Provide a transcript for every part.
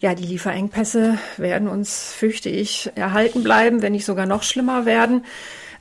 Ja, die Lieferengpässe werden uns, fürchte ich, erhalten bleiben, wenn nicht sogar noch schlimmer werden.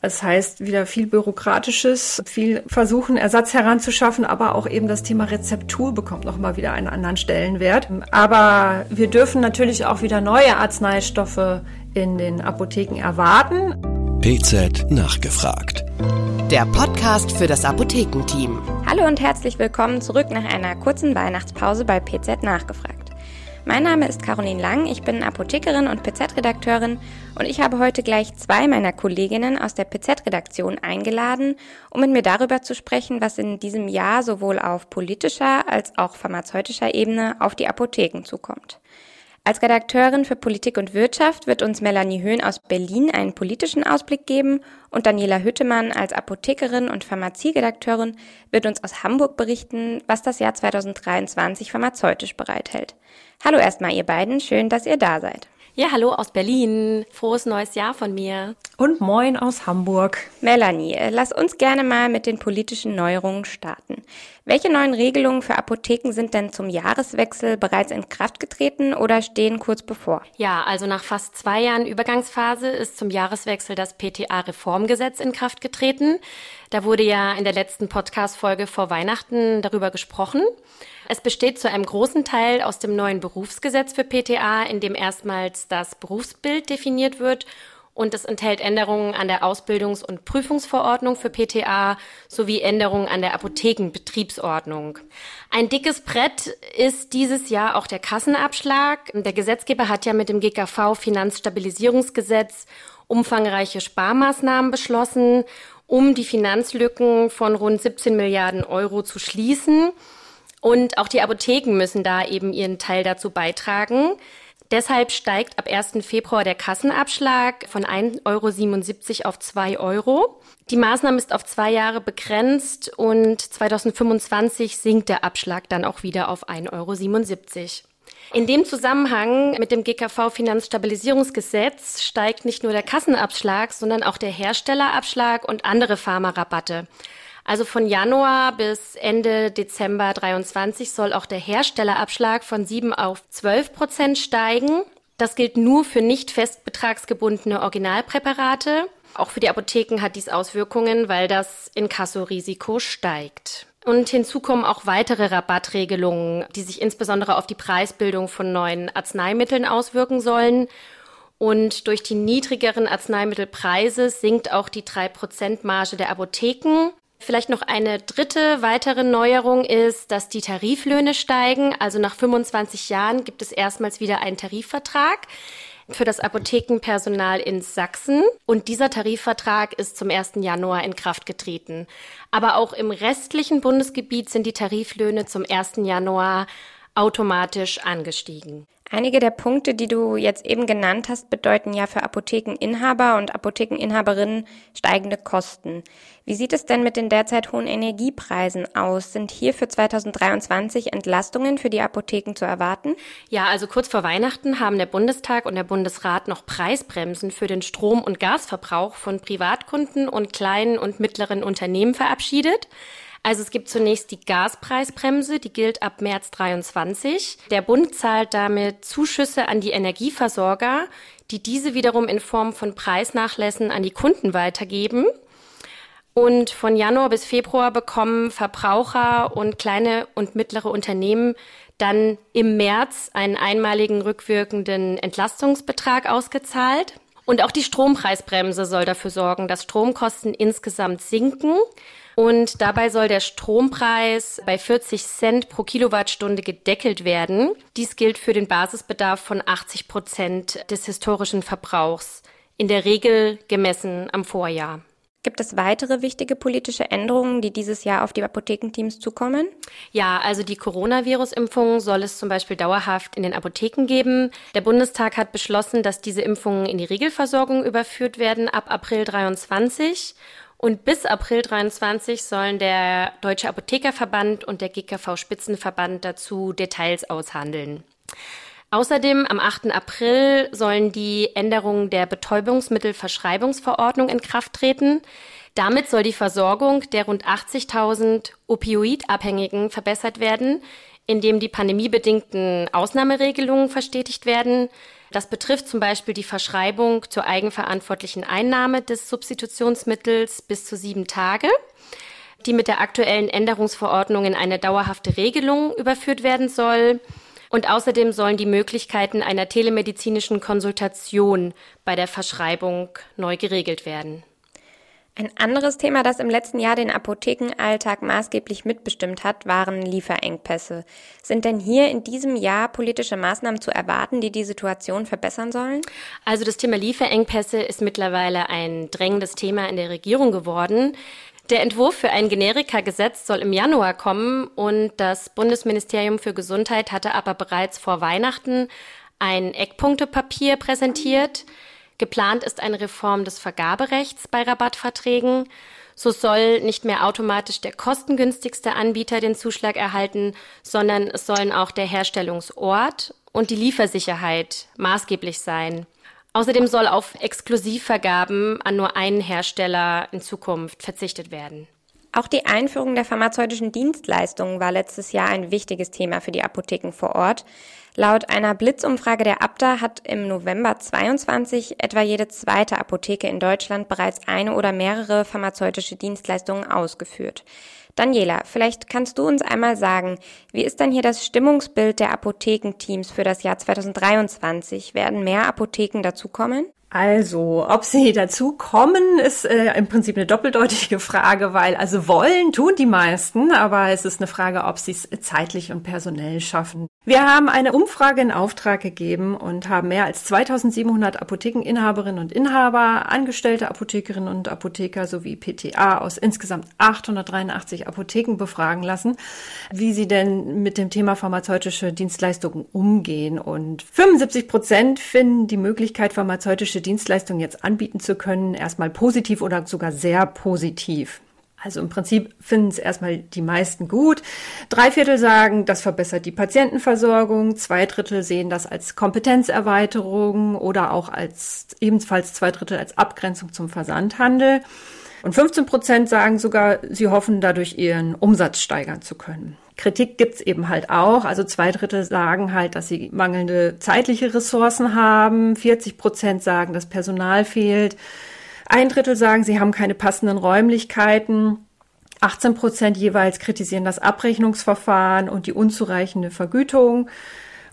Das heißt, wieder viel Bürokratisches, viel versuchen, Ersatz heranzuschaffen, aber auch eben das Thema Rezeptur bekommt nochmal wieder einen anderen Stellenwert. Aber wir dürfen natürlich auch wieder neue Arzneistoffe in den Apotheken erwarten. PZ nachgefragt. Der Podcast für das Apothekenteam. Hallo und herzlich willkommen zurück nach einer kurzen Weihnachtspause bei PZ nachgefragt. Mein Name ist Caroline Lang, ich bin Apothekerin und PZ-Redakteurin und ich habe heute gleich zwei meiner Kolleginnen aus der PZ-Redaktion eingeladen, um mit mir darüber zu sprechen, was in diesem Jahr sowohl auf politischer als auch pharmazeutischer Ebene auf die Apotheken zukommt. Als Redakteurin für Politik und Wirtschaft wird uns Melanie Höhn aus Berlin einen politischen Ausblick geben und Daniela Hüttemann als Apothekerin und Pharmazieredakteurin wird uns aus Hamburg berichten, was das Jahr 2023 pharmazeutisch bereithält. Hallo erstmal ihr beiden, schön, dass ihr da seid. Ja, hallo aus Berlin. Frohes neues Jahr von mir. Und moin aus Hamburg. Melanie, lass uns gerne mal mit den politischen Neuerungen starten. Welche neuen Regelungen für Apotheken sind denn zum Jahreswechsel bereits in Kraft getreten oder stehen kurz bevor? Ja, also nach fast zwei Jahren Übergangsphase ist zum Jahreswechsel das PTA-Reformgesetz in Kraft getreten. Da wurde ja in der letzten Podcast-Folge vor Weihnachten darüber gesprochen. Es besteht zu einem großen Teil aus dem neuen Berufsgesetz für PTA, in dem erstmals das Berufsbild definiert wird und es enthält Änderungen an der Ausbildungs- und Prüfungsverordnung für PTA sowie Änderungen an der Apothekenbetriebsordnung. Ein dickes Brett ist dieses Jahr auch der Kassenabschlag. Der Gesetzgeber hat ja mit dem GKV Finanzstabilisierungsgesetz umfangreiche Sparmaßnahmen beschlossen, um die Finanzlücken von rund 17 Milliarden Euro zu schließen. Und auch die Apotheken müssen da eben ihren Teil dazu beitragen. Deshalb steigt ab 1. Februar der Kassenabschlag von 1,77 Euro auf 2 Euro. Die Maßnahme ist auf zwei Jahre begrenzt und 2025 sinkt der Abschlag dann auch wieder auf 1,77 Euro. In dem Zusammenhang mit dem GKV Finanzstabilisierungsgesetz steigt nicht nur der Kassenabschlag, sondern auch der Herstellerabschlag und andere Pharmarabatte. Also von Januar bis Ende Dezember 23 soll auch der Herstellerabschlag von 7 auf 12 Prozent steigen. Das gilt nur für nicht festbetragsgebundene Originalpräparate. Auch für die Apotheken hat dies Auswirkungen, weil das Inkassorisiko steigt. Und hinzu kommen auch weitere Rabattregelungen, die sich insbesondere auf die Preisbildung von neuen Arzneimitteln auswirken sollen. Und durch die niedrigeren Arzneimittelpreise sinkt auch die 3%-Marge der Apotheken. Vielleicht noch eine dritte weitere Neuerung ist, dass die Tariflöhne steigen. Also nach 25 Jahren gibt es erstmals wieder einen Tarifvertrag für das Apothekenpersonal in Sachsen. Und dieser Tarifvertrag ist zum 1. Januar in Kraft getreten. Aber auch im restlichen Bundesgebiet sind die Tariflöhne zum 1. Januar automatisch angestiegen. Einige der Punkte, die du jetzt eben genannt hast, bedeuten ja für Apothekeninhaber und Apothekeninhaberinnen steigende Kosten. Wie sieht es denn mit den derzeit hohen Energiepreisen aus? Sind hier für 2023 Entlastungen für die Apotheken zu erwarten? Ja, also kurz vor Weihnachten haben der Bundestag und der Bundesrat noch Preisbremsen für den Strom- und Gasverbrauch von Privatkunden und kleinen und mittleren Unternehmen verabschiedet. Also es gibt zunächst die Gaspreisbremse, die gilt ab März 23. Der Bund zahlt damit Zuschüsse an die Energieversorger, die diese wiederum in Form von Preisnachlässen an die Kunden weitergeben. Und von Januar bis Februar bekommen Verbraucher und kleine und mittlere Unternehmen dann im März einen einmaligen rückwirkenden Entlastungsbetrag ausgezahlt. Und auch die Strompreisbremse soll dafür sorgen, dass Stromkosten insgesamt sinken. Und dabei soll der Strompreis bei 40 Cent pro Kilowattstunde gedeckelt werden. Dies gilt für den Basisbedarf von 80 Prozent des historischen Verbrauchs, in der Regel gemessen am Vorjahr. Gibt es weitere wichtige politische Änderungen, die dieses Jahr auf die Apothekenteams zukommen? Ja, also die Coronavirus-Impfung soll es zum Beispiel dauerhaft in den Apotheken geben. Der Bundestag hat beschlossen, dass diese Impfungen in die Regelversorgung überführt werden ab April 23. Und bis April 23 sollen der Deutsche Apothekerverband und der GKV Spitzenverband dazu Details aushandeln. Außerdem am 8. April sollen die Änderungen der Betäubungsmittelverschreibungsverordnung in Kraft treten. Damit soll die Versorgung der rund 80.000 Opioidabhängigen verbessert werden, in dem die pandemiebedingten Ausnahmeregelungen verstetigt werden. Das betrifft zum Beispiel die Verschreibung zur eigenverantwortlichen Einnahme des Substitutionsmittels bis zu sieben Tage, die mit der aktuellen Änderungsverordnung in eine dauerhafte Regelung überführt werden soll. Und außerdem sollen die Möglichkeiten einer telemedizinischen Konsultation bei der Verschreibung neu geregelt werden. Ein anderes Thema, das im letzten Jahr den Apothekenalltag maßgeblich mitbestimmt hat, waren Lieferengpässe. Sind denn hier in diesem Jahr politische Maßnahmen zu erwarten, die die Situation verbessern sollen? Also das Thema Lieferengpässe ist mittlerweile ein drängendes Thema in der Regierung geworden. Der Entwurf für ein Generika-Gesetz soll im Januar kommen und das Bundesministerium für Gesundheit hatte aber bereits vor Weihnachten ein Eckpunktepapier präsentiert. Geplant ist eine Reform des Vergaberechts bei Rabattverträgen. So soll nicht mehr automatisch der kostengünstigste Anbieter den Zuschlag erhalten, sondern es sollen auch der Herstellungsort und die Liefersicherheit maßgeblich sein. Außerdem soll auf Exklusivvergaben an nur einen Hersteller in Zukunft verzichtet werden. Auch die Einführung der pharmazeutischen Dienstleistungen war letztes Jahr ein wichtiges Thema für die Apotheken vor Ort. Laut einer Blitzumfrage der Abda hat im November 22 etwa jede zweite Apotheke in Deutschland bereits eine oder mehrere pharmazeutische Dienstleistungen ausgeführt. Daniela, vielleicht kannst du uns einmal sagen, wie ist denn hier das Stimmungsbild der Apothekenteams für das Jahr 2023? Werden mehr Apotheken dazukommen? Also, ob sie dazu kommen, ist äh, im Prinzip eine doppeldeutige Frage, weil also wollen tun die meisten, aber es ist eine Frage, ob sie es zeitlich und personell schaffen. Wir haben eine Umfrage in Auftrag gegeben und haben mehr als 2700 Apothekeninhaberinnen und Inhaber, angestellte Apothekerinnen und Apotheker sowie PTA aus insgesamt 883 Apotheken befragen lassen, wie sie denn mit dem Thema pharmazeutische Dienstleistungen umgehen. Und 75 Prozent finden die Möglichkeit, pharmazeutische Dienstleistungen jetzt anbieten zu können, erstmal positiv oder sogar sehr positiv. Also im Prinzip finden es erstmal die meisten gut. Drei Viertel sagen, das verbessert die Patientenversorgung. Zwei Drittel sehen das als Kompetenzerweiterung oder auch als ebenfalls zwei Drittel als Abgrenzung zum Versandhandel. Und 15 Prozent sagen sogar, sie hoffen dadurch ihren Umsatz steigern zu können. Kritik gibt's eben halt auch. Also zwei Drittel sagen halt, dass sie mangelnde zeitliche Ressourcen haben. 40 Prozent sagen, dass Personal fehlt. Ein Drittel sagen, sie haben keine passenden Räumlichkeiten. 18 Prozent jeweils kritisieren das Abrechnungsverfahren und die unzureichende Vergütung.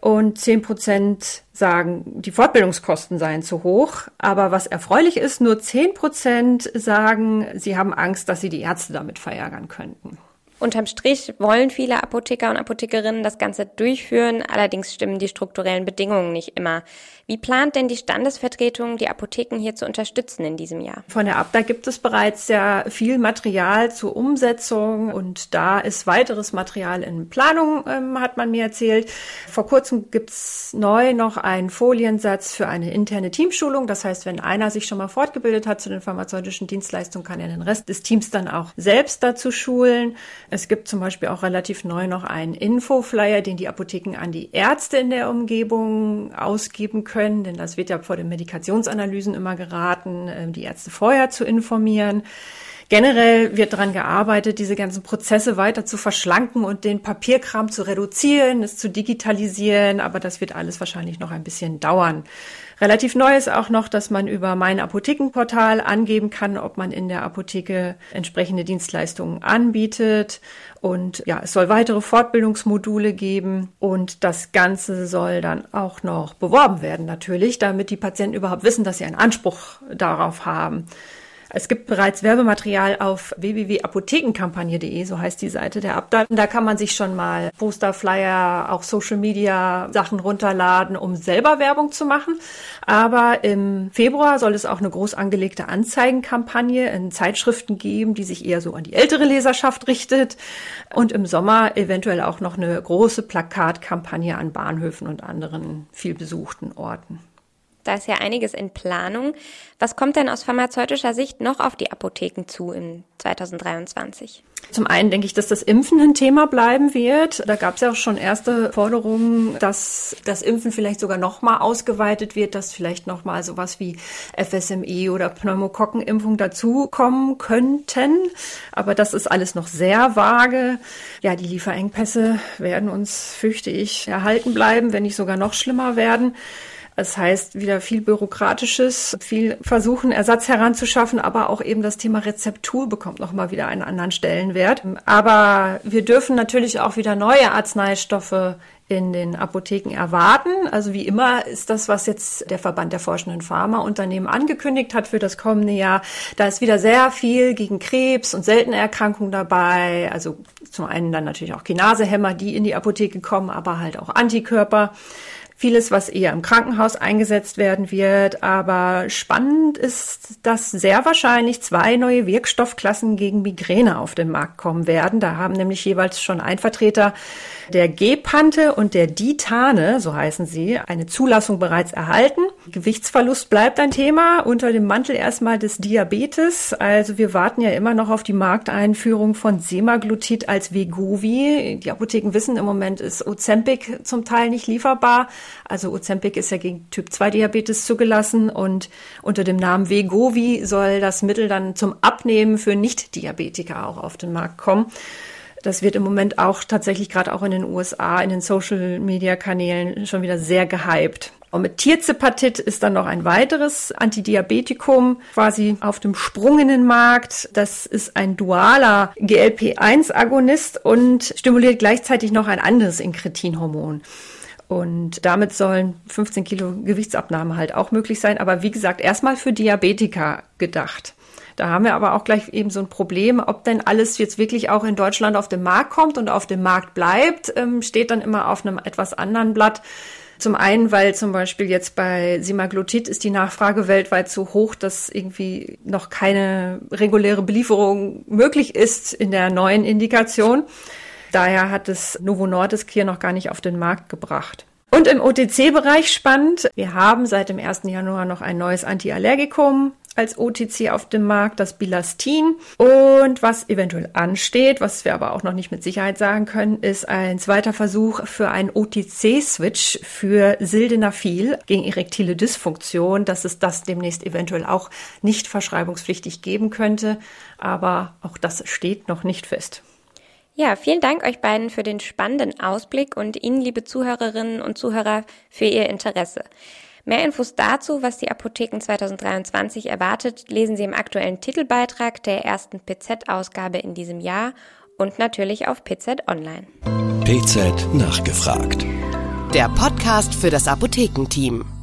Und 10 Prozent sagen, die Fortbildungskosten seien zu hoch. Aber was erfreulich ist, nur 10 Prozent sagen, sie haben Angst, dass sie die Ärzte damit verärgern könnten. Unterm Strich wollen viele Apotheker und Apothekerinnen das Ganze durchführen, allerdings stimmen die strukturellen Bedingungen nicht immer. Wie plant denn die Standesvertretung, die Apotheken hier zu unterstützen in diesem Jahr? Von der Abda gibt es bereits sehr viel Material zur Umsetzung und da ist weiteres Material in Planung, ähm, hat man mir erzählt. Vor kurzem gibt's neu noch einen Foliensatz für eine interne Teamschulung. Das heißt, wenn einer sich schon mal fortgebildet hat zu den pharmazeutischen Dienstleistungen, kann er den Rest des Teams dann auch selbst dazu schulen. Es gibt zum Beispiel auch relativ neu noch einen Infoflyer, den die Apotheken an die Ärzte in der Umgebung ausgeben können, denn das wird ja vor den Medikationsanalysen immer geraten, ähm, die Ärzte vorher zu informieren. Generell wird daran gearbeitet, diese ganzen Prozesse weiter zu verschlanken und den Papierkram zu reduzieren, es zu digitalisieren, aber das wird alles wahrscheinlich noch ein bisschen dauern. Relativ neu ist auch noch, dass man über mein Apothekenportal angeben kann, ob man in der Apotheke entsprechende Dienstleistungen anbietet. Und ja, es soll weitere Fortbildungsmodule geben und das Ganze soll dann auch noch beworben werden natürlich, damit die Patienten überhaupt wissen, dass sie einen Anspruch darauf haben. Es gibt bereits Werbematerial auf www.apothekenkampagne.de, so heißt die Seite der Abteilung. Da kann man sich schon mal Poster, Flyer, auch Social Media Sachen runterladen, um selber Werbung zu machen. Aber im Februar soll es auch eine groß angelegte Anzeigenkampagne in Zeitschriften geben, die sich eher so an die ältere Leserschaft richtet. Und im Sommer eventuell auch noch eine große Plakatkampagne an Bahnhöfen und anderen vielbesuchten Orten. Da ist ja einiges in Planung. Was kommt denn aus pharmazeutischer Sicht noch auf die Apotheken zu in 2023? Zum einen denke ich, dass das Impfen ein Thema bleiben wird. Da gab es ja auch schon erste Forderungen, dass das Impfen vielleicht sogar noch mal ausgeweitet wird, dass vielleicht noch mal sowas wie FSME oder Pneumokokkenimpfung dazukommen könnten. Aber das ist alles noch sehr vage. Ja, die Lieferengpässe werden uns, fürchte ich, erhalten bleiben, wenn nicht sogar noch schlimmer werden. Das heißt, wieder viel Bürokratisches, viel versuchen, Ersatz heranzuschaffen, aber auch eben das Thema Rezeptur bekommt nochmal wieder einen anderen Stellenwert. Aber wir dürfen natürlich auch wieder neue Arzneistoffe in den Apotheken erwarten. Also wie immer ist das, was jetzt der Verband der forschenden Pharmaunternehmen angekündigt hat für das kommende Jahr. Da ist wieder sehr viel gegen Krebs und seltene Erkrankungen dabei. Also zum einen dann natürlich auch Kinasehämmer, die in die Apotheke kommen, aber halt auch Antikörper vieles, was eher im Krankenhaus eingesetzt werden wird. Aber spannend ist, dass sehr wahrscheinlich zwei neue Wirkstoffklassen gegen Migräne auf den Markt kommen werden. Da haben nämlich jeweils schon ein Vertreter der Gepante und der Ditane, so heißen sie, eine Zulassung bereits erhalten. Gewichtsverlust bleibt ein Thema unter dem Mantel erstmal des Diabetes. Also wir warten ja immer noch auf die Markteinführung von Semaglutid als Vegovi. Die Apotheken wissen im Moment ist Ozempic zum Teil nicht lieferbar. Also Ozempic ist ja gegen Typ 2 Diabetes zugelassen und unter dem Namen Vegovi soll das Mittel dann zum Abnehmen für Nicht-Diabetiker auch auf den Markt kommen. Das wird im Moment auch tatsächlich gerade auch in den USA, in den Social-Media-Kanälen schon wieder sehr gehypt. Und mit Tierzepatit ist dann noch ein weiteres Antidiabetikum quasi auf dem Sprung in den Markt. Das ist ein dualer GLP-1-Agonist und stimuliert gleichzeitig noch ein anderes Inkretinhormon. Und damit sollen 15 Kilo Gewichtsabnahme halt auch möglich sein. Aber wie gesagt, erstmal für Diabetiker gedacht. Da haben wir aber auch gleich eben so ein Problem, ob denn alles jetzt wirklich auch in Deutschland auf den Markt kommt und auf dem Markt bleibt, ähm, steht dann immer auf einem etwas anderen Blatt. Zum einen, weil zum Beispiel jetzt bei Simaglutid ist die Nachfrage weltweit so hoch, dass irgendwie noch keine reguläre Belieferung möglich ist in der neuen Indikation. Daher hat es Novo Nordisk hier noch gar nicht auf den Markt gebracht. Und im OTC-Bereich spannend. Wir haben seit dem 1. Januar noch ein neues Antiallergikum als OTC auf dem Markt, das Bilastin. Und was eventuell ansteht, was wir aber auch noch nicht mit Sicherheit sagen können, ist ein zweiter Versuch für einen OTC-Switch für Sildenafil gegen erektile Dysfunktion, dass es das demnächst eventuell auch nicht verschreibungspflichtig geben könnte. Aber auch das steht noch nicht fest. Ja, vielen Dank euch beiden für den spannenden Ausblick und Ihnen, liebe Zuhörerinnen und Zuhörer, für Ihr Interesse. Mehr Infos dazu, was die Apotheken 2023 erwartet, lesen Sie im aktuellen Titelbeitrag der ersten PZ-Ausgabe in diesem Jahr und natürlich auf PZ Online. PZ nachgefragt. Der Podcast für das Apothekenteam.